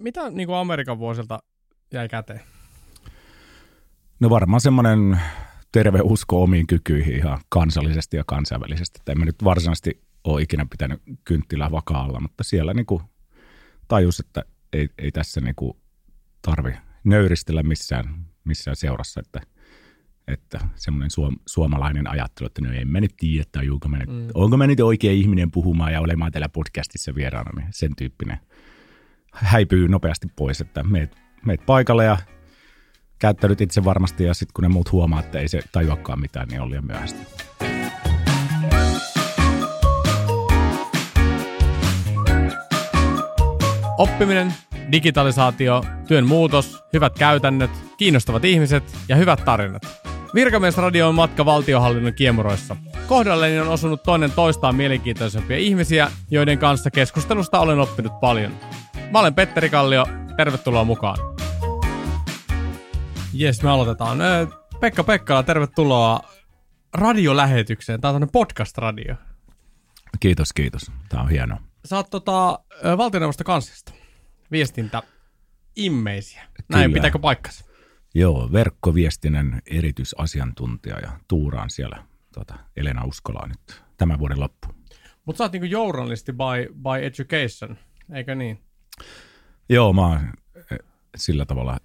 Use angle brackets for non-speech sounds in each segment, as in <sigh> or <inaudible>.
mitä niin kuin Amerikan vuosilta jäi käteen? No varmaan semmoinen terve usko omiin kykyihin ihan kansallisesti ja kansainvälisesti. Että en mä nyt varsinaisesti ole ikinä pitänyt kynttilää vakaalla, mutta siellä niin kuin tajus, että ei, ei tässä niin kuin tarvi nöyristellä missään, missään seurassa, että, että semmoinen suom, suomalainen ajattelu, että no en mä nyt tiedä, että onko mä, nyt, mm. onko mä nyt oikea ihminen puhumaan ja olemaan täällä podcastissa vieraana, niin sen tyyppinen häipyy nopeasti pois, että meet, meet paikalle ja käyttäydyt itse varmasti ja sitten kun ne muut huomaa, että ei se tajuakaan mitään, niin on liian myöhäistä. Oppiminen, digitalisaatio, työn muutos, hyvät käytännöt, kiinnostavat ihmiset ja hyvät tarinat. Virkamiesradio on matka valtiohallinnon kiemuroissa. Kohdalleni on osunut toinen toistaan mielenkiintoisempia ihmisiä, joiden kanssa keskustelusta olen oppinut paljon. Mä olen Petteri Kallio, tervetuloa mukaan. Jes, me aloitetaan. Pekka Pekkala, tervetuloa radiolähetykseen. Tämä on podcast-radio. Kiitos, kiitos. Tämä on hienoa. Sä oot tota, valtioneuvosto kansliasta. Viestintä immeisiä. Näin, Kyllä. pitääkö paikkansa? Joo, verkkoviestinnän erityisasiantuntija ja tuuraan siellä tota, Elena Uskolaa nyt tämän vuoden loppu. Mutta sä oot niinku journalisti by, by education, eikö niin? Joo, mä oon sillä tavalla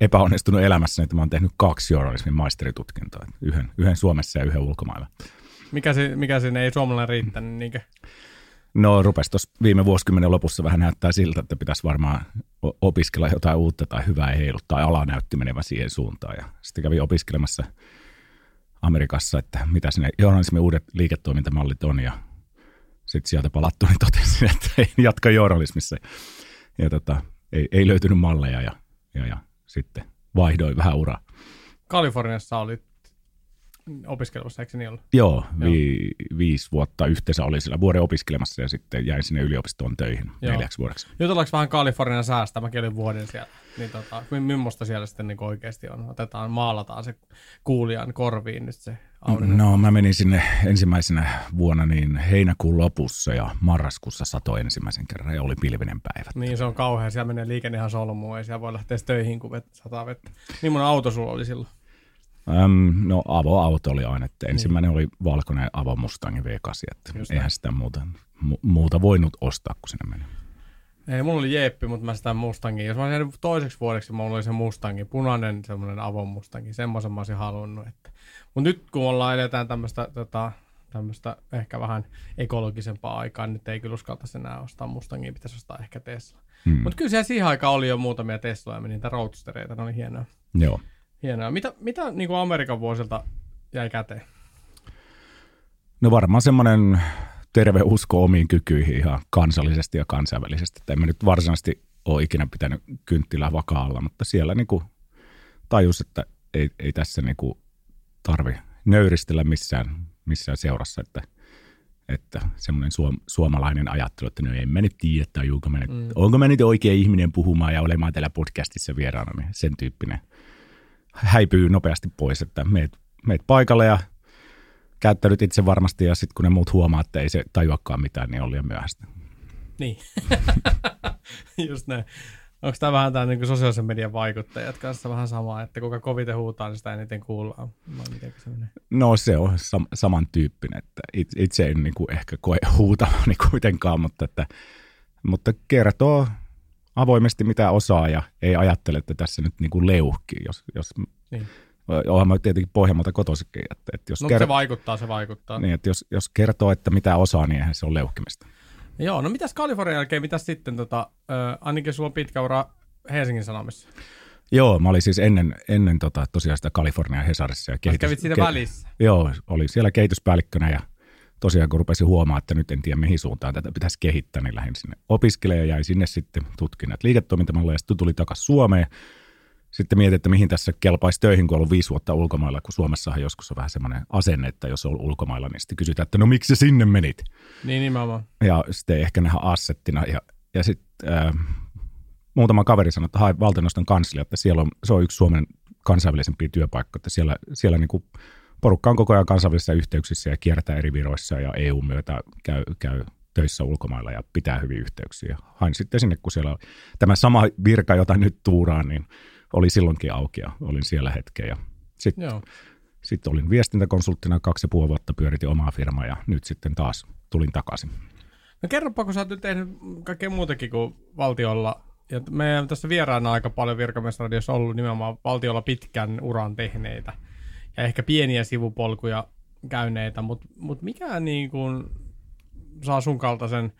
epäonnistunut elämässä, että mä oon tehnyt kaksi journalismin maisteritutkintoa. Yhden, yhden Suomessa ja yhden ulkomailla. Mikä, se, mikä sinne ei suomalainen riittänyt? Niinkö? No rupesi tuossa viime vuosikymmenen lopussa vähän näyttää siltä, että pitäisi varmaan opiskella jotain uutta tai hyvää ei ollut, tai ala näytti menevä siihen suuntaan. Ja sitten kävin opiskelemassa Amerikassa, että mitä sinne journalismin uudet liiketoimintamallit on, ja sitten sieltä palattu, niin <laughs> totesin, että ei jatka journalismissa. Ja tota, ei, ei löytynyt malleja, ja, ja, ja sitten vaihdoin vähän uraa. Kaliforniassa olit opiskelussa, eikö niin ollut? Joo, vi, viisi vuotta yhteensä oli sillä vuoden opiskelemassa ja sitten jäin sinne yliopistoon töihin Joo. neljäksi vuodeksi. Jutellaanko vähän Kalifornian säästä? Mäkin olin vuoden siellä. Niin tota, millaista siellä sitten niin oikeasti on? Otetaan, maalataan se kuulijan korviin nyt se aurinko. No mä menin sinne ensimmäisenä vuonna niin heinäkuun lopussa ja marraskuussa sato ensimmäisen kerran ja oli pilvinen päivä. Niin se on kauhean, siellä menee liikenne ihan solmuun, ei siellä voi lähteä töihin, kun vet, sataa vettä. Millainen auto sulla oli silloin? Öm, no avoauto oli aina, että ensimmäinen niin. oli valkoinen Avo Mustang V8, että Just eihän näin. sitä muuta, mu- muuta voinut ostaa, kun sinne meni. Ei, mulla oli Jeppi, mutta mä sitä Mustangin. Jos mä olisin toiseksi vuodeksi, mulla oli se Mustangi, punainen semmoinen Avon Mustangi. Semmoisen mä olisin halunnut. Että. Mutta nyt kun ollaan edetään tämmöistä tota, tämmöistä ehkä vähän ekologisempaa aikaa, niin nyt ei kyllä uskaltaisi enää ostaa Mustangia, pitäisi ostaa ehkä Tesla. Hmm. Mutta kyllä siellä siihen aikaan oli jo muutamia Tesloja, niitä roadstereita, ne oli hienoja. Joo. Hienoa. Mitä, mitä niin kuin Amerikan vuosilta jäi käteen? No varmaan semmoinen terve usko omiin kykyihin ihan kansallisesti ja kansainvälisesti. Että en mä nyt varsinaisesti ole ikinä pitänyt kynttilää vakaalla, mutta siellä niin kuin tajus, että ei, ei tässä niin kuin tarvi nöyristellä missään, missään seurassa, että, että semmoinen suom, suomalainen ajattelu, että no en mä nyt tiedä, että onko mä, nyt, mm. onko mä nyt oikea ihminen puhumaan ja olemaan täällä podcastissa vieraana, niin sen tyyppinen – häipyy nopeasti pois, että meet, meet paikalle ja käyttäydyt itse varmasti ja sitten kun ne muut huomaa, että ei se tajuakaan mitään, niin on liian myöhäistä. Niin, <laughs> just näin. Onko tämä vähän tämä niin sosiaalisen median vaikuttajat kanssa vähän sama, että kuka koviten huutaa, niin sitä eniten kuullaan? se No se on sam- samantyyppinen, että itse en niin kuin ehkä koe huutavani <laughs> kuitenkaan, mutta, että, mutta kertoo avoimesti mitä osaa ja ei ajattele, että tässä nyt niin kuin leuhkii, jos, jos niin. Onhan mä tietenkin Pohjanmaalta kotoisikin. Että, että jos no ker- se vaikuttaa, se vaikuttaa. Niin, että jos, jos kertoo, että mitä osaa, niin eihän se ole leuhkimista. Joo, no mitäs Kalifornian jälkeen, mitäs sitten, tota, äh, ainakin sulla on pitkä ura Helsingin Sanomissa. Joo, mä olin siis ennen, ennen tota, tosiaan sitä Kalifornian Hesarissa. Ja kehitys, kävit siinä ke- välissä? Joo, oli siellä kehityspäällikkönä ja tosiaan kun rupesin huomaa, että nyt en tiedä mihin suuntaan tätä pitäisi kehittää, niin lähdin sinne opiskelemaan ja jäin sinne sitten tutkinnat liiketoimintamalleja ja sitten tuli takaisin Suomeen. Sitten mietin, että mihin tässä kelpaisi töihin, kun on ollut viisi vuotta ulkomailla, kun Suomessahan joskus on vähän semmoinen asenne, että jos on ollut ulkomailla, niin sitten kysytään, että no miksi sinne menit? Niin nimenomaan. Ja sitten ehkä nähdä assettina. Ja, ja sitten äh, muutama kaveri sanoi, että hae valtioneuvoston kanslia, että siellä on, se on yksi Suomen kansainvälisempiä työpaikkoja, että siellä, siellä niin kuin porukka on koko ajan kansainvälisissä yhteyksissä ja kiertää eri viroissa ja EU myötä käy, käy töissä ulkomailla ja pitää hyviä yhteyksiä. Hain sitten sinne, kun siellä tämä sama virka, jota nyt tuuraan, niin oli silloinkin auki ja olin siellä hetken. Ja sitten sit olin viestintäkonsulttina kaksi ja puoli vuotta, pyöritin omaa firmaa ja nyt sitten taas tulin takaisin. No kerropa, kun sä oot nyt tehnyt kaikkea muutakin kuin valtiolla ja meidän tässä vieraana aika paljon virkamiesradiossa ollut nimenomaan valtiolla pitkän uran tehneitä ja ehkä pieniä sivupolkuja käyneitä, mutta mut mikä niin kuin saa sun kaltaisen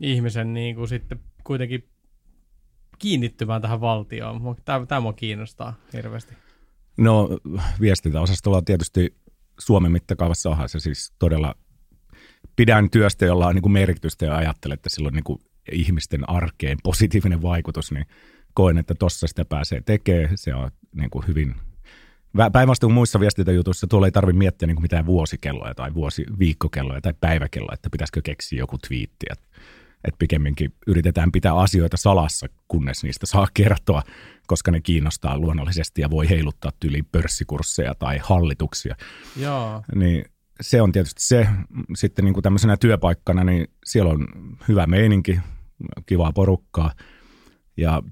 ihmisen niin kuin sitten kuitenkin kiinnittymään tähän valtioon? Tämä, tämä mua kiinnostaa hirveästi. No viestintäosastolla on tietysti Suomen mittakaavassa onhan se siis todella pidän työstä, jolla on niin kuin merkitystä ja ajattelen, että sillä on niin kuin ihmisten arkeen positiivinen vaikutus, niin koen, että tuossa sitä pääsee tekemään. Se on niin kuin hyvin Päinvastoin muissa viestintäjutuissa tuolla ei tarvitse miettiä niin mitään vuosikelloja tai vuosi, viikkokelloja tai päiväkelloja, että pitäisikö keksiä joku twiitti. Että et pikemminkin yritetään pitää asioita salassa, kunnes niistä saa kertoa, koska ne kiinnostaa luonnollisesti ja voi heiluttaa tyyli pörssikursseja tai hallituksia. Joo. Niin se on tietysti se. Sitten niin kuin tämmöisenä työpaikkana, niin siellä on hyvä meininki, kivaa porukkaa. Ja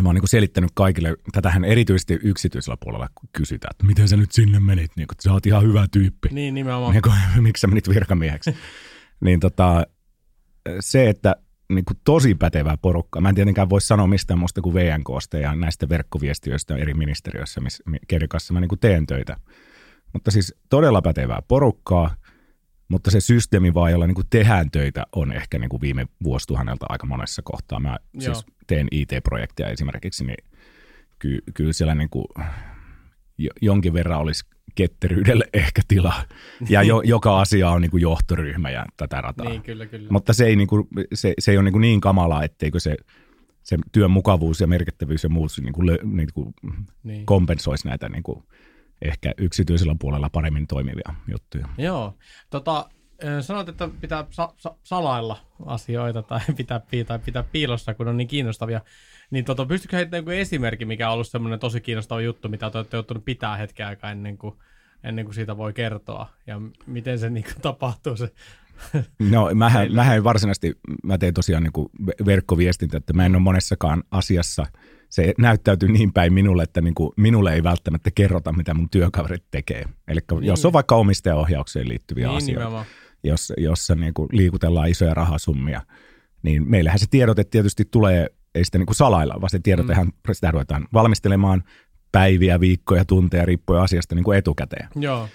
mä oon niin selittänyt kaikille, tätähän erityisesti yksityisellä puolella kysytään, että miten sä nyt sinne menit, niin kun sä oot ihan hyvä tyyppi. Niin, nimenomaan. Niin kun, <laughs> miksi sä menit virkamieheksi? <laughs> niin tota, se, että niin kuin tosi pätevää porukkaa. Mä en tietenkään voi sanoa mistään muusta kuin VNKsta ja näistä verkkoviestiöistä eri ministeriöissä, missä, keiden kanssa mä niin kuin teen töitä. Mutta siis todella pätevää porukkaa, mutta se systeemi vaan, jolla niin kuin tehdään töitä, on ehkä niin kuin viime vuosituhannelta aika monessa kohtaa. Mä Joo. siis teen IT-projekteja esimerkiksi, niin ky- kyllä siellä niin kuin jonkin verran olisi ketteryydelle <laughs> ehkä tilaa. Ja jo, joka asia on niin kuin johtoryhmä ja tätä rataa. Niin, kyllä, kyllä. Mutta se ei, niin, kuin, se, se ei ole niin, kuin niin kamalaa, etteikö se, se työn mukavuus ja merkittävyys ja muut niin kuin, niin kuin niin. kompensoisi näitä niin kuin, ehkä yksityisellä puolella paremmin toimivia juttuja. Joo. Tota, sanoit, että pitää sa- sa- salailla asioita tai <laughs> pitää, tai pitää piilossa, kun on niin kiinnostavia. Niin tota, pystytkö heittämään joku esimerkki, mikä on ollut semmoinen tosi kiinnostava juttu, mitä olette joutunut pitää hetken aikaa ennen kuin, ennen kuin siitä voi kertoa? Ja miten se niin <laughs> tapahtuu se No mähän, mähän varsinaisesti, mä teen tosiaan niin verkkoviestintä, että mä en ole monessakaan asiassa – se näyttäytyy niin päin minulle, että niin kuin minulle ei välttämättä kerrota, mitä mun työkaverit tekee. Eli niin. jos on vaikka omistajaohjaukseen liittyviä niin, asioita, nimenomaan. jos, jossa niin kuin liikutellaan isoja rahasummia, niin meillähän se tiedote tietysti tulee, ei sitä niin kuin salailla, vaan se tiedotehan mm. sitä ruvetaan valmistelemaan päiviä, viikkoja, tunteja, riippuen asiasta niin kuin etukäteen. Joo.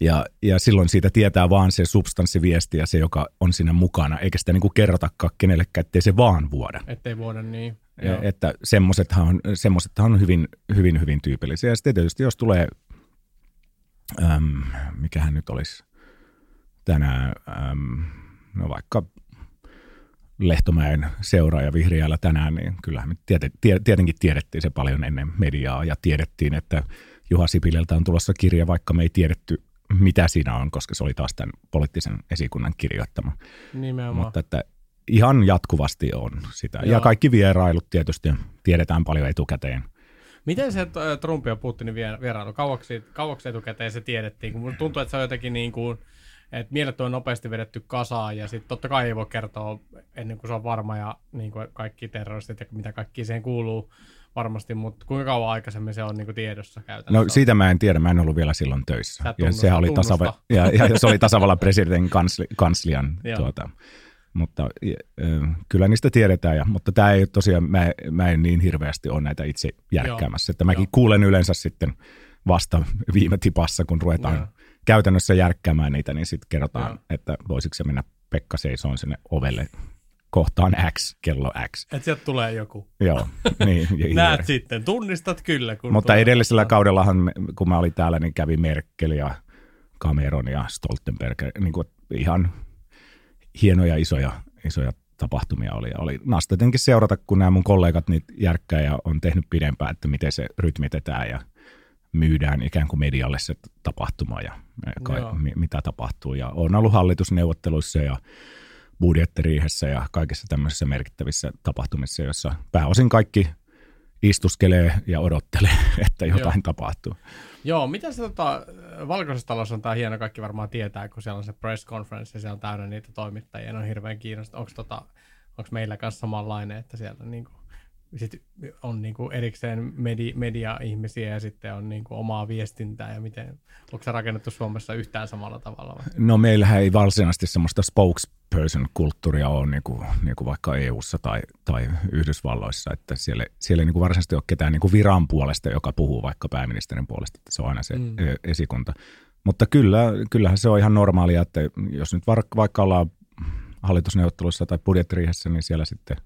Ja, ja silloin siitä tietää vaan se substanssiviesti ja se, joka on siinä mukana, eikä sitä niin kuin kerrotakaan kenellekään, ettei se vaan vuoda. Ettei vuoda, niin. Joo. Että semmoisethan on, semmoisethan on hyvin, hyvin, hyvin tyypillisiä. Ja sitten tietysti jos tulee, äm, mikähän nyt olisi tänään, äm, no vaikka Lehtomäen seuraaja vihreällä tänään, niin kyllähän me tiet, tietenkin tiedettiin se paljon ennen mediaa ja tiedettiin, että Juha Sipilältä on tulossa kirja, vaikka me ei tiedetty, mitä siinä on, koska se oli taas tämän poliittisen esikunnan kirjoittama. Nimenomaan. Mutta että ihan jatkuvasti on sitä. Joo. Ja kaikki vierailut tietysti tiedetään paljon etukäteen. Miten se äh, Trumpin ja Putinin vierailu, kauaksi, kauaksi etukäteen se tiedettiin? Kun tuntuu, että se on jotenkin niin kuin, että mielet on nopeasti vedetty kasaan ja sitten totta kai ei voi kertoa ennen kuin se on varma ja niin kuin kaikki terroristit ja mitä kaikki siihen kuuluu varmasti, mutta kuinka kauan aikaisemmin se on niin kuin tiedossa käytännössä? No siitä mä en tiedä, mä en ollut vielä silloin töissä. Ja, se oli tasava- ja, ja se oli tasavallan presidentin kansli, <laughs> kanslian tuota, mutta kyllä niistä tiedetään, ja, mutta tämä ei tosiaan, mä, mä en niin hirveästi ole näitä itse järkkäämässä, Joo. että mäkin Joo. kuulen yleensä sitten vasta viime tipassa, kun ruvetaan Joo. käytännössä järkkäämään niitä, niin sitten kerrotaan, Joo. että voisiko se mennä Pekka seisoon sinne ovelle kohtaan X, kello X. Että sieltä tulee joku. Joo, <laughs> niin. Näet sitten, tunnistat kyllä. Kun Mutta edellisellä kaudellahan, kun mä olin täällä, niin kävi Merkel ja Cameron ja Stoltenberg, niin kuin ihan hienoja isoja, isoja tapahtumia oli. Ja oli nasta tietenkin seurata, kun nämä mun kollegat niitä järkkää ja on tehnyt pidempään, että miten se rytmitetään ja myydään ikään kuin medialle se tapahtuma ja ka- mi- mitä tapahtuu. Ja on ollut hallitusneuvotteluissa ja budjettiriihessä ja kaikissa tämmöisissä merkittävissä tapahtumissa, joissa pääosin kaikki istuskelee ja odottelee, <laughs> että jotain Joo. tapahtuu. Joo, mitä se tota, Valkoisessa talossa on tämä hieno, kaikki varmaan tietää, kun siellä on se press conference ja siellä on täynnä niitä toimittajia, ne on hirveän kiinnostunut. Onko tota, onks meillä kanssa samanlainen, että siellä niinku, sit on niinku erikseen medi, media-ihmisiä ja sitten on niinku omaa viestintää ja miten, onko se rakennettu Suomessa yhtään samalla tavalla? Vai? No meillähän ei varsinaisesti semmoista spokesperson-kulttuuria ole niin kuin, niin kuin vaikka EU-ssa tai, tai Yhdysvalloissa, että siellä, siellä ei niin kuin varsinaisesti ole ketään niin kuin viran puolesta, joka puhuu vaikka pääministerin puolesta, että se on aina se mm. esikunta. Mutta kyllä, kyllähän se on ihan normaalia, että jos nyt vaikka ollaan hallitusneuvotteluissa tai budjettiriihessä, niin siellä sitten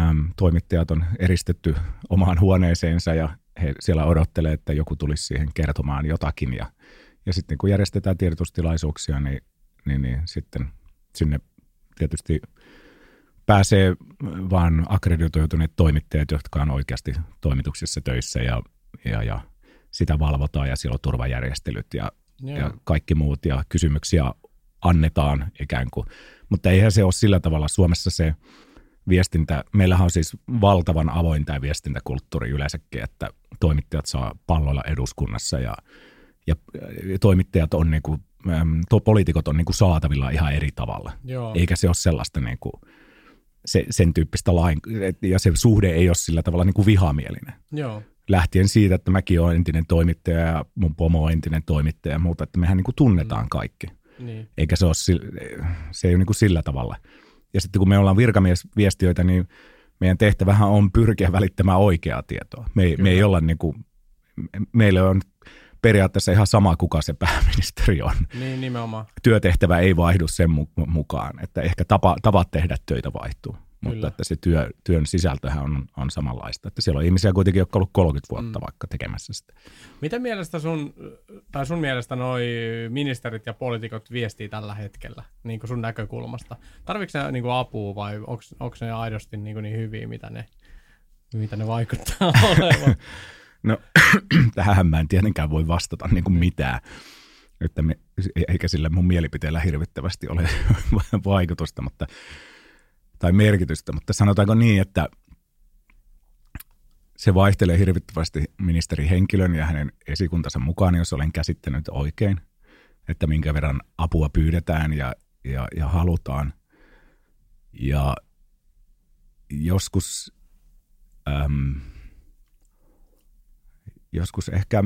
äm, toimittajat on eristetty omaan huoneeseensa ja he siellä odottelee, että joku tulisi siihen kertomaan jotakin. Ja, ja sitten kun järjestetään tiedotustilaisuuksia, niin, niin, niin sitten sinne tietysti pääsee vaan akkreditoituneet toimittajat, jotka on oikeasti toimituksissa töissä ja, ja, ja sitä valvotaan ja siellä on turvajärjestelyt ja, ja kaikki muut ja kysymyksiä annetaan ikään kuin. Mutta eihän se ole sillä tavalla. Suomessa se viestintä, meillähän on siis valtavan avoin tämä viestintäkulttuuri yleensäkin, että toimittajat saa palloilla eduskunnassa ja, ja toimittajat on niin kuin, tuo poliitikot on niin kuin saatavilla ihan eri tavalla. Joo. Eikä se ole sellaista niin kuin, se, sen tyyppistä lain, ja se suhde ei ole sillä tavalla niin kuin vihamielinen. Joo. Lähtien siitä, että mäkin olen entinen toimittaja ja mun pomo on entinen toimittaja ja muuta, että mehän niin kuin tunnetaan mm. kaikki. Niin. Eikä se ole, se ei ole niin kuin sillä tavalla. Ja sitten kun me ollaan virkamiesviestiöitä, niin meidän tehtävähän on pyrkiä välittämään oikeaa tietoa. Me, me ei olla niin kuin, meille on periaatteessa ihan sama, kuka se pääministeri on. Niin, nimenomaan. Työtehtävä ei vaihdu sen mukaan, että ehkä tapa, tavat tehdä töitä vaihtuu. Kyllä. Mutta että se työ, työn sisältöhän on, on samanlaista. Että siellä on ihmisiä kuitenkin, jotka on ollut 30 vuotta mm. vaikka tekemässä sitä. Miten mielestä sun, tai sun mielestä noi ministerit ja poliitikot viestii tällä hetkellä, niin kuin sun näkökulmasta? Tarvitsetko ne niin kuin apua vai onko ne aidosti niin, kuin niin hyviä, mitä ne, mitä ne vaikuttaa <laughs> olevan? No, <clears throat> tähän mä en tietenkään voi vastata niin kuin mitään. Että me, eikä sillä mun mielipiteellä hirvittävästi ole <laughs> vaikutusta, mutta tai merkitystä, mutta sanotaanko niin, että se vaihtelee hirvittävästi ministerihenkilön ja hänen esikuntansa mukaan, jos olen käsittänyt oikein, että minkä verran apua pyydetään ja, ja, ja halutaan. Ja joskus, äm, joskus ehkä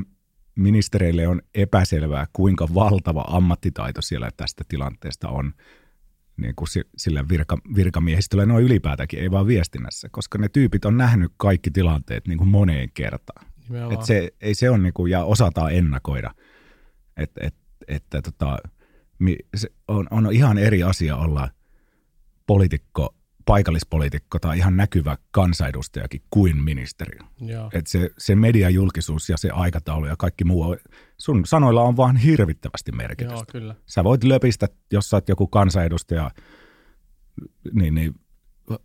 ministereille on epäselvää, kuinka valtava ammattitaito siellä tästä tilanteesta on – niin kuin sille virka, virkamiehistölle noin ylipäätäänkin, ei vaan viestinnässä, koska ne tyypit on nähnyt kaikki tilanteet niin kuin moneen kertaan. Et se, ei se on niin kuin, ja osataan ennakoida, että et, että tota, on, on ihan eri asia olla poliitikko, paikallispoliitikko tai ihan näkyvä kansanedustajakin kuin ministeri. Et se, se mediajulkisuus ja se aikataulu ja kaikki muu, sun sanoilla on vaan hirvittävästi merkitystä. Joo, kyllä. Sä voit löpistä, jos sä oot joku kansanedustaja, niin, niin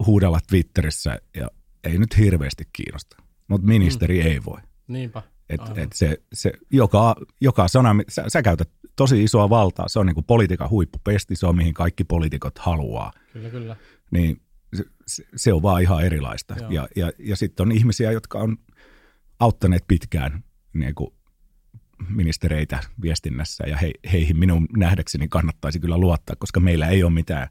huudella Twitterissä ja ei nyt hirveästi kiinnosta. Mutta ministeri mm. ei voi. Niinpä. Et, et se, se, joka, joka sana, sä, sä käytät tosi isoa valtaa, se on niin kuin politiikan huippupesti, se on mihin kaikki poliitikot haluaa. Kyllä, kyllä. Niin se, se on vaan ihan erilaista. Joo. Ja, ja, ja sitten on ihmisiä, jotka on auttaneet pitkään niin kuin ministereitä viestinnässä ja he, heihin minun nähdäkseni kannattaisi kyllä luottaa, koska meillä ei ole mitään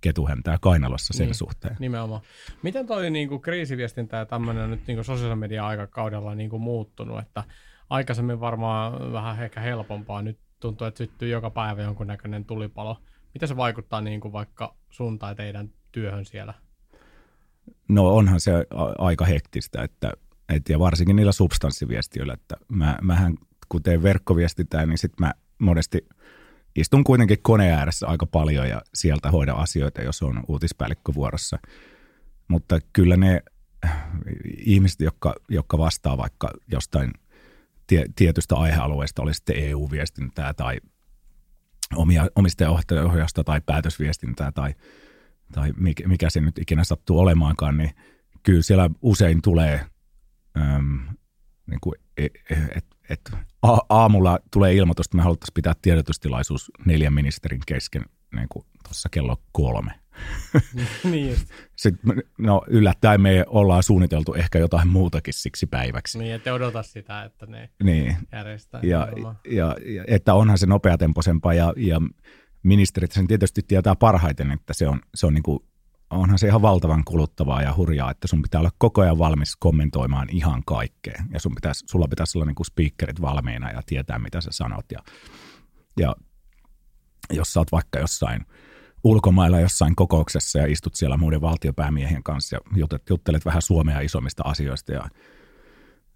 ketuhäntää kainalossa sen niin, suhteen. Nimenomaan. Miten toi niin kuin, kriisiviestintä ja tämmöinen nyt niin kuin sosiaalisen median aikakaudella niin kuin, muuttunut, että aikaisemmin varmaan vähän ehkä helpompaa, nyt tuntuu, että syttyy joka päivä jonkunnäköinen tulipalo. Miten se vaikuttaa niin kuin, vaikka sun tai teidän työhön siellä? No onhan se aika hektistä, että, et, ja varsinkin niillä substanssiviestiöillä, että mä, mähän kun teen verkkoviestintää, niin sitten mä monesti istun kuitenkin koneen ääressä aika paljon ja sieltä hoidan asioita, jos on uutispäällikkö vuorossa. Mutta kyllä ne ihmiset, jotka, jotka vastaa vaikka jostain tie, tietystä aihealueesta, oli sitten EU-viestintää tai omia, omistajaohjausta tai päätösviestintää tai, tai mikä, mikä se nyt ikinä sattuu olemaankaan, niin kyllä siellä usein tulee äm, niin kuin, et, et, et, aamulla tulee ilmoitus, että me haluttaisiin pitää tiedotustilaisuus neljän ministerin kesken niin kuin tuossa kello kolme. <laughs> niin just. Sitten, no yllättäen me ollaan suunniteltu ehkä jotain muutakin siksi päiväksi. Niin, että odota sitä, että ne Niin, järjestää. ja, ja, ja että onhan se nopeatempoisempaa ja, ja ministerit sen tietysti tietää parhaiten, että se on, se on niin kuin, onhan se ihan valtavan kuluttavaa ja hurjaa, että sun pitää olla koko ajan valmis kommentoimaan ihan kaikkea. Ja sun pitäisi, sulla pitäisi olla niin kuin speakerit valmiina ja tietää, mitä sä sanot. Ja, ja jos sä oot vaikka jossain ulkomailla jossain kokouksessa ja istut siellä muiden valtiopäämiehien kanssa ja juttelet, juttelet vähän Suomea isommista asioista ja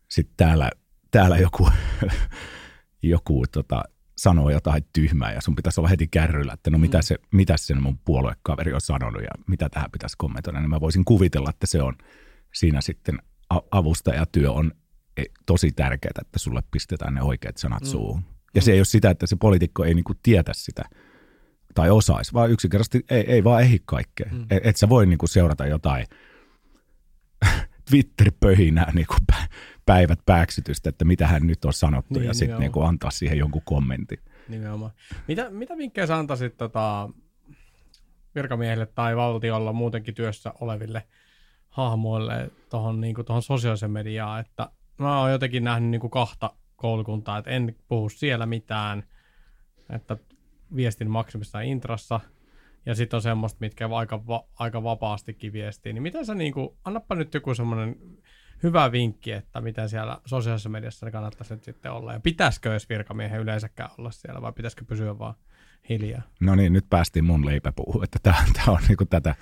sitten täällä, täällä joku, <laughs> joku tota, sanoo jotain tyhmää ja sun pitäisi olla heti kärryllä, että no mitä se, mitä se mun puoluekaveri on sanonut ja mitä tähän pitäisi kommentoida, niin mä voisin kuvitella, että se on siinä sitten avustajatyö on e- tosi tärkeää, että sulle pistetään ne oikeat sanat mm. suuhun. Ja se ei ole sitä, että se poliitikko ei niinku tietä sitä tai osaisi, vaan yksinkertaisesti ei, ei vaan ehdi kaikkea. Mm. Et, et sä voi niinku seurata jotain <laughs> Twitter-pöhinää niinku päivät pääksytystä, että mitä hän nyt on sanottu Niin, ja sitten niinku antaa siihen jonkun kommentin. Nimenomaan. Mitä, mitä vinkkejä sä antaisit tota, virkamiehille tai valtiolla muutenkin työssä oleville hahmoille tuohon niin tohon sosiaaliseen mediaan, että mä oon jotenkin nähnyt niin kuin kahta koulukuntaa, että en puhu siellä mitään, että viestin maksimista intrassa, ja sitten on semmoista, mitkä aika, va, aika vapaastikin viestii, niin miten sä niin kuin, annappa nyt joku semmoinen hyvä vinkki, että miten siellä sosiaalisessa mediassa ne kannattaisi nyt sitten olla, ja pitäisikö edes virkamiehen yleensäkään olla siellä, vai pitäisikö pysyä vaan hiljaa? No niin, nyt päästiin mun leipäpuuhun, että tämä, tämä on niinku tätä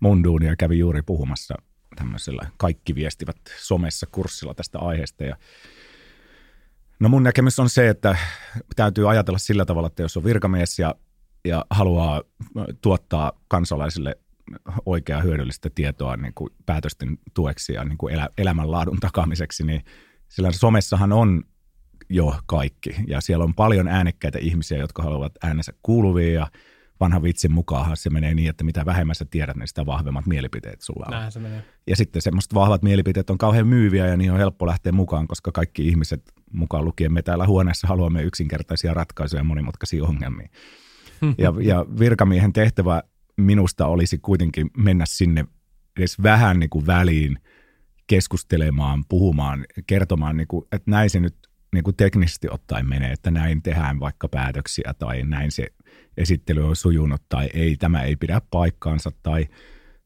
mun duunia. Kävi juuri puhumassa tämmöisellä kaikki viestivät somessa kurssilla tästä aiheesta ja No mun näkemys on se, että täytyy ajatella sillä tavalla, että jos on virkamies ja, ja haluaa tuottaa kansalaisille oikeaa hyödyllistä tietoa niin kuin päätösten tueksi ja niin kuin elä, elämänlaadun takaamiseksi, niin sillä somessahan on jo kaikki. Ja siellä on paljon äänekkäitä ihmisiä, jotka haluavat äänensä kuuluvia ja vanhan vitsin mukaan se menee niin, että mitä vähemmän sä tiedät, niin sitä vahvemmat mielipiteet sulla on. Näinhän se menee. Ja sitten semmoiset vahvat mielipiteet on kauhean myyviä ja niin on helppo lähteä mukaan, koska kaikki ihmiset mukaan lukien me täällä huoneessa haluamme yksinkertaisia ratkaisuja monimutkaisiin ongelmiin. <laughs> Ja, ja virkamiehen tehtävä minusta olisi kuitenkin mennä sinne edes vähän niin kuin väliin keskustelemaan, puhumaan, kertomaan, niin kuin, että näin se nyt niin kuin teknisesti ottaen menee, että näin tehdään vaikka päätöksiä tai näin se esittely on sujunut tai ei, tämä ei pidä paikkaansa tai,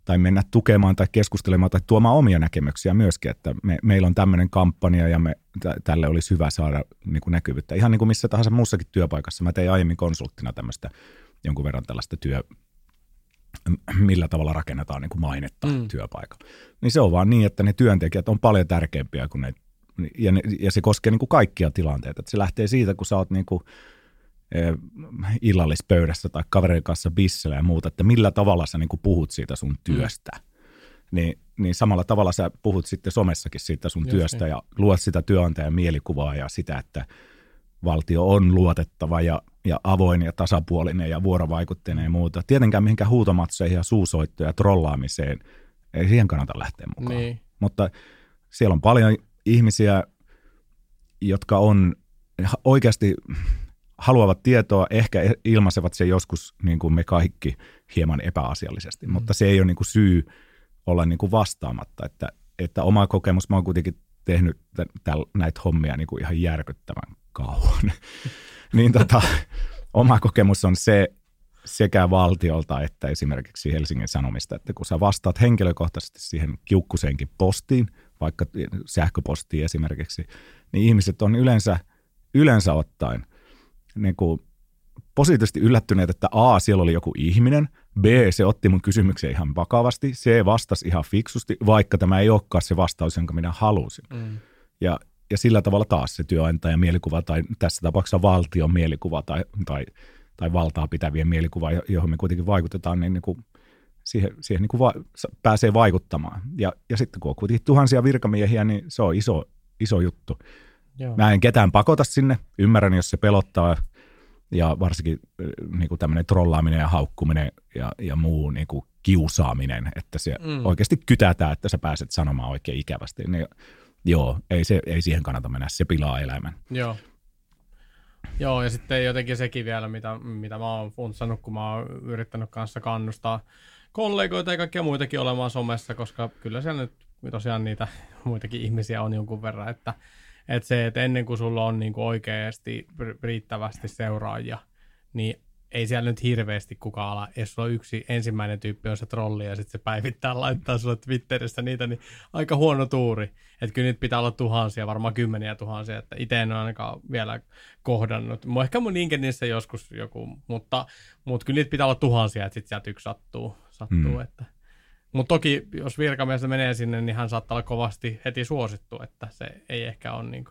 tai mennä tukemaan tai keskustelemaan tai tuomaan omia näkemyksiä myöskin, että me, meillä on tämmöinen kampanja ja me, t- tälle olisi hyvä saada niin kuin näkyvyyttä. Ihan niin kuin missä tahansa muussakin työpaikassa. Mä tein aiemmin konsulttina tämmöistä jonkun verran tällaista työ, millä tavalla rakennetaan niin kuin mainetta mm. työpaikalla. Niin se on vaan niin, että ne työntekijät on paljon tärkeämpiä kuin ne, ja, ne, ja se koskee niin kuin kaikkia tilanteita. Että se lähtee siitä, kun sä oot niin kuin, eh, illallispöydässä tai kaverin kanssa bissellä ja muuta, että millä tavalla sä niin kuin puhut siitä sun työstä. Mm. Niin, niin samalla tavalla sä puhut sitten somessakin siitä sun Just työstä niin. ja luot sitä työnantajan mielikuvaa ja sitä, että valtio on luotettava ja, ja avoin ja tasapuolinen ja vuorovaikutteinen ja muuta. Tietenkään mihinkään huutomatseihin ja suusoittoja ja trollaamiseen ei siihen kannata lähteä mukaan. Niin. Mutta siellä on paljon ihmisiä, jotka on oikeasti haluavat tietoa, ehkä ilmaisevat se joskus niin kuin me kaikki hieman epäasiallisesti, mm. mutta se ei ole niin kuin syy olla niin kuin vastaamatta, että, että oma kokemus, mä oon kuitenkin tehnyt näitä hommia niin kuin ihan järkyttävän kauan, <laughs> niin tota, oma kokemus on se sekä valtiolta että esimerkiksi Helsingin Sanomista, että kun sä vastaat henkilökohtaisesti siihen kiukkuseenkin postiin, vaikka sähköpostiin esimerkiksi, niin ihmiset on yleensä, yleensä ottaen niin kuin positiivisesti yllättyneet, että A, siellä oli joku ihminen, B, se otti mun kysymyksen ihan vakavasti, C, vastasi ihan fiksusti, vaikka tämä ei olekaan se vastaus, jonka minä halusin. Mm. Ja, ja sillä tavalla taas se työnantajan mielikuva tai tässä tapauksessa valtion mielikuva tai, tai, tai valtaa pitävien mielikuva, johon me kuitenkin vaikutetaan, niin, niin kuin siihen, siihen niin kuin va- pääsee vaikuttamaan. Ja, ja sitten kun on kuitenkin tuhansia virkamiehiä, niin se on iso, iso juttu. Joo. Mä en ketään pakota sinne, ymmärrän, jos se pelottaa, ja varsinkin niin kuin tämmöinen trollaaminen ja haukkuminen ja, ja muu niin kuin kiusaaminen, että se mm. oikeasti kytätään, että sä pääset sanomaan oikein ikävästi. Niin, joo, ei, se, ei siihen kannata mennä, se pilaa elämän. Joo. Joo, ja sitten jotenkin sekin vielä, mitä, mitä mä oon funtsannut, kun mä oon yrittänyt kanssa kannustaa, kollegoita ja kaikkia muitakin olemaan somessa, koska kyllä siellä nyt tosiaan niitä <laughs> muitakin ihmisiä on jonkun verran, että, että se, että ennen kuin sulla on niin kuin oikeasti riittävästi seuraajia, niin ei siellä nyt hirveästi kukaan ala. Jos sulla on yksi ensimmäinen tyyppi on se trolli ja sitten se päivittää laittaa sulle Twitterissä niitä, niin aika huono tuuri. Että kyllä nyt pitää olla tuhansia, varmaan kymmeniä tuhansia, että itse en ole ainakaan vielä kohdannut. Ehkä mun LinkedInissä joskus joku, mutta, mutta kyllä niitä pitää olla tuhansia, että sitten sieltä yksi sattuu. sattuu mm. että. Mutta toki, jos virkamies menee sinne, niin hän saattaa olla kovasti heti suosittu, että se ei ehkä ole niin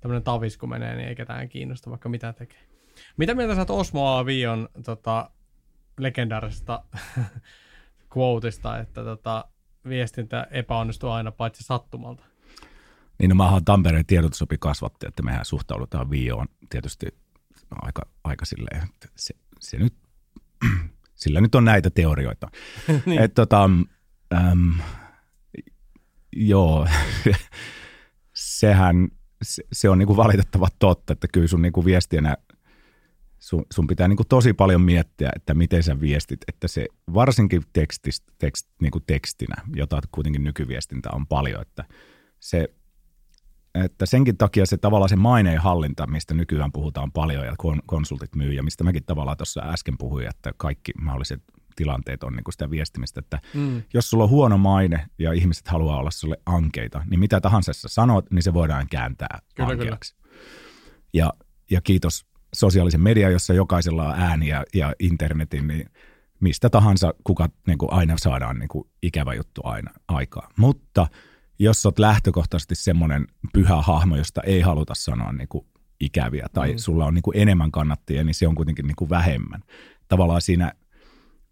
tämmöinen tavis, kun menee, niin ei ketään kiinnosta, vaikka mitä tekee. Mitä mieltä sä oot Osmo Avion tota, legendaarisesta <laughs> quoteista, että tota, viestintä epäonnistuu aina paitsi sattumalta? Niin no, mä oon Tampereen tiedotusopi kasvatti, että mehän suhtaudutaan Vioon tietysti aika, aika silleen, että se, se nyt, <clears throat> sillä nyt on näitä teorioita. <laughs> niin. Et, tota, äm, joo, <laughs> sehän, se, se on niinku valitettava totta, että kyllä sun niinku viestienä sun, sun pitää niin kuin tosi paljon miettiä, että miten sä viestit, että se varsinkin tekstist, tekst, niin kuin tekstinä, jota kuitenkin nykyviestintä on paljon, että se että senkin takia se tavallaan se maineen hallinta, mistä nykyään puhutaan paljon ja konsultit myy ja mistä mäkin tavallaan tuossa äsken puhuin, että kaikki mahdolliset tilanteet on niin kuin sitä viestimistä, että mm. jos sulla on huono maine ja ihmiset haluaa olla sulle ankeita, niin mitä tahansa sä sanot, niin se voidaan kääntää kyllä, ankeaksi. Kyllä. Ja, ja kiitos sosiaalisen median, jossa jokaisella on ääni ja, ja internetin, niin mistä tahansa kuka niin kuin aina saadaan niin kuin ikävä juttu aina aikaa. Mutta jos olet lähtökohtaisesti semmoinen pyhä hahmo, josta ei haluta sanoa niin kuin ikäviä tai mm. sulla on niin kuin enemmän kannattajia, niin se on kuitenkin niin kuin vähemmän. Tavallaan siinä,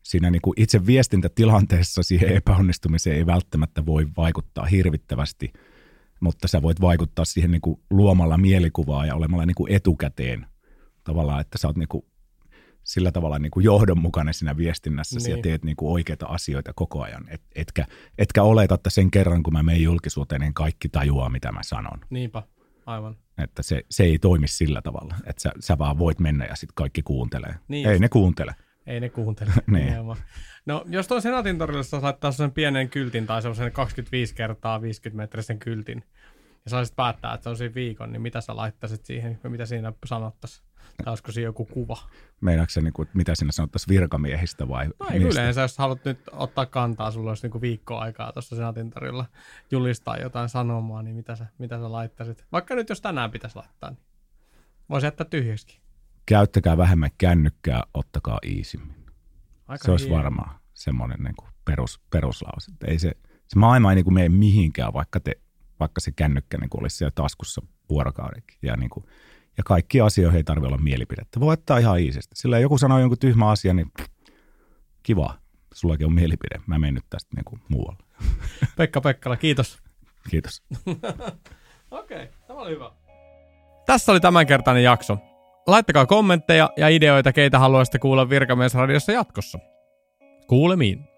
siinä niin kuin itse viestintätilanteessa siihen epäonnistumiseen ei välttämättä voi vaikuttaa hirvittävästi, mutta sä voit vaikuttaa siihen niin kuin luomalla mielikuvaa ja olemalla niin kuin etukäteen tavallaan, että sä oot niinku sillä tavalla niinku johdonmukainen siinä viestinnässä niin. ja teet niinku oikeita asioita koko ajan. Et, etkä, etkä oleta, että sen kerran kun mä menen julkisuuteen, niin kaikki tajuaa, mitä mä sanon. Niinpä, aivan. Että se, se ei toimi sillä tavalla, että sä, sä vaan voit mennä ja sitten kaikki kuuntelee. Niin ei just. ne kuuntele. Ei ne kuuntele. <laughs> niin. No, jos tuon Senaatin torilla laittaa sen pienen kyltin tai semmoisen 25 kertaa 50 metrisen kyltin, ja saisit päättää, että se on siinä viikon, niin mitä sä laittaisit siihen, mitä siinä sanottaisiin? Olisiko siinä joku kuva? Meinaatko se, niin kuin, mitä sinne sanottaisiin virkamiehistä vai no, ei yleensä, jos haluat nyt ottaa kantaa, sulla olisi niin viikko aikaa tuossa senaatintarilla julistaa jotain sanomaa, niin mitä sä, mitä sä laittaisit? Vaikka nyt jos tänään pitäisi laittaa, niin voisi jättää tyhjäksi. Käyttäkää vähemmän kännykkää, ottakaa iisimmin. Aika se olisi hieno. varmaan semmoinen niin kuin perus, peruslause. Ei se, se maailma ei niin kuin mene mihinkään, vaikka, te, vaikka se kännykkä niin kuin olisi siellä taskussa vuorokaudenkin. Ja niin kuin, ja kaikki asioihin ei tarvitse olla mielipidettä. Voi ottaa ihan iisisti. Sillä joku sanoo jonkun tyhmä asia, niin kiva, sullakin on mielipide. Mä menen nyt tästä niin kuin muualle. <laughs> Pekka Pekkala, kiitos. Kiitos. <laughs> Okei, okay, tämä oli hyvä. Tässä oli tämänkertainen jakso. Laittakaa kommentteja ja ideoita, keitä haluaisitte kuulla Virkamiesradiossa jatkossa. Kuulemiin.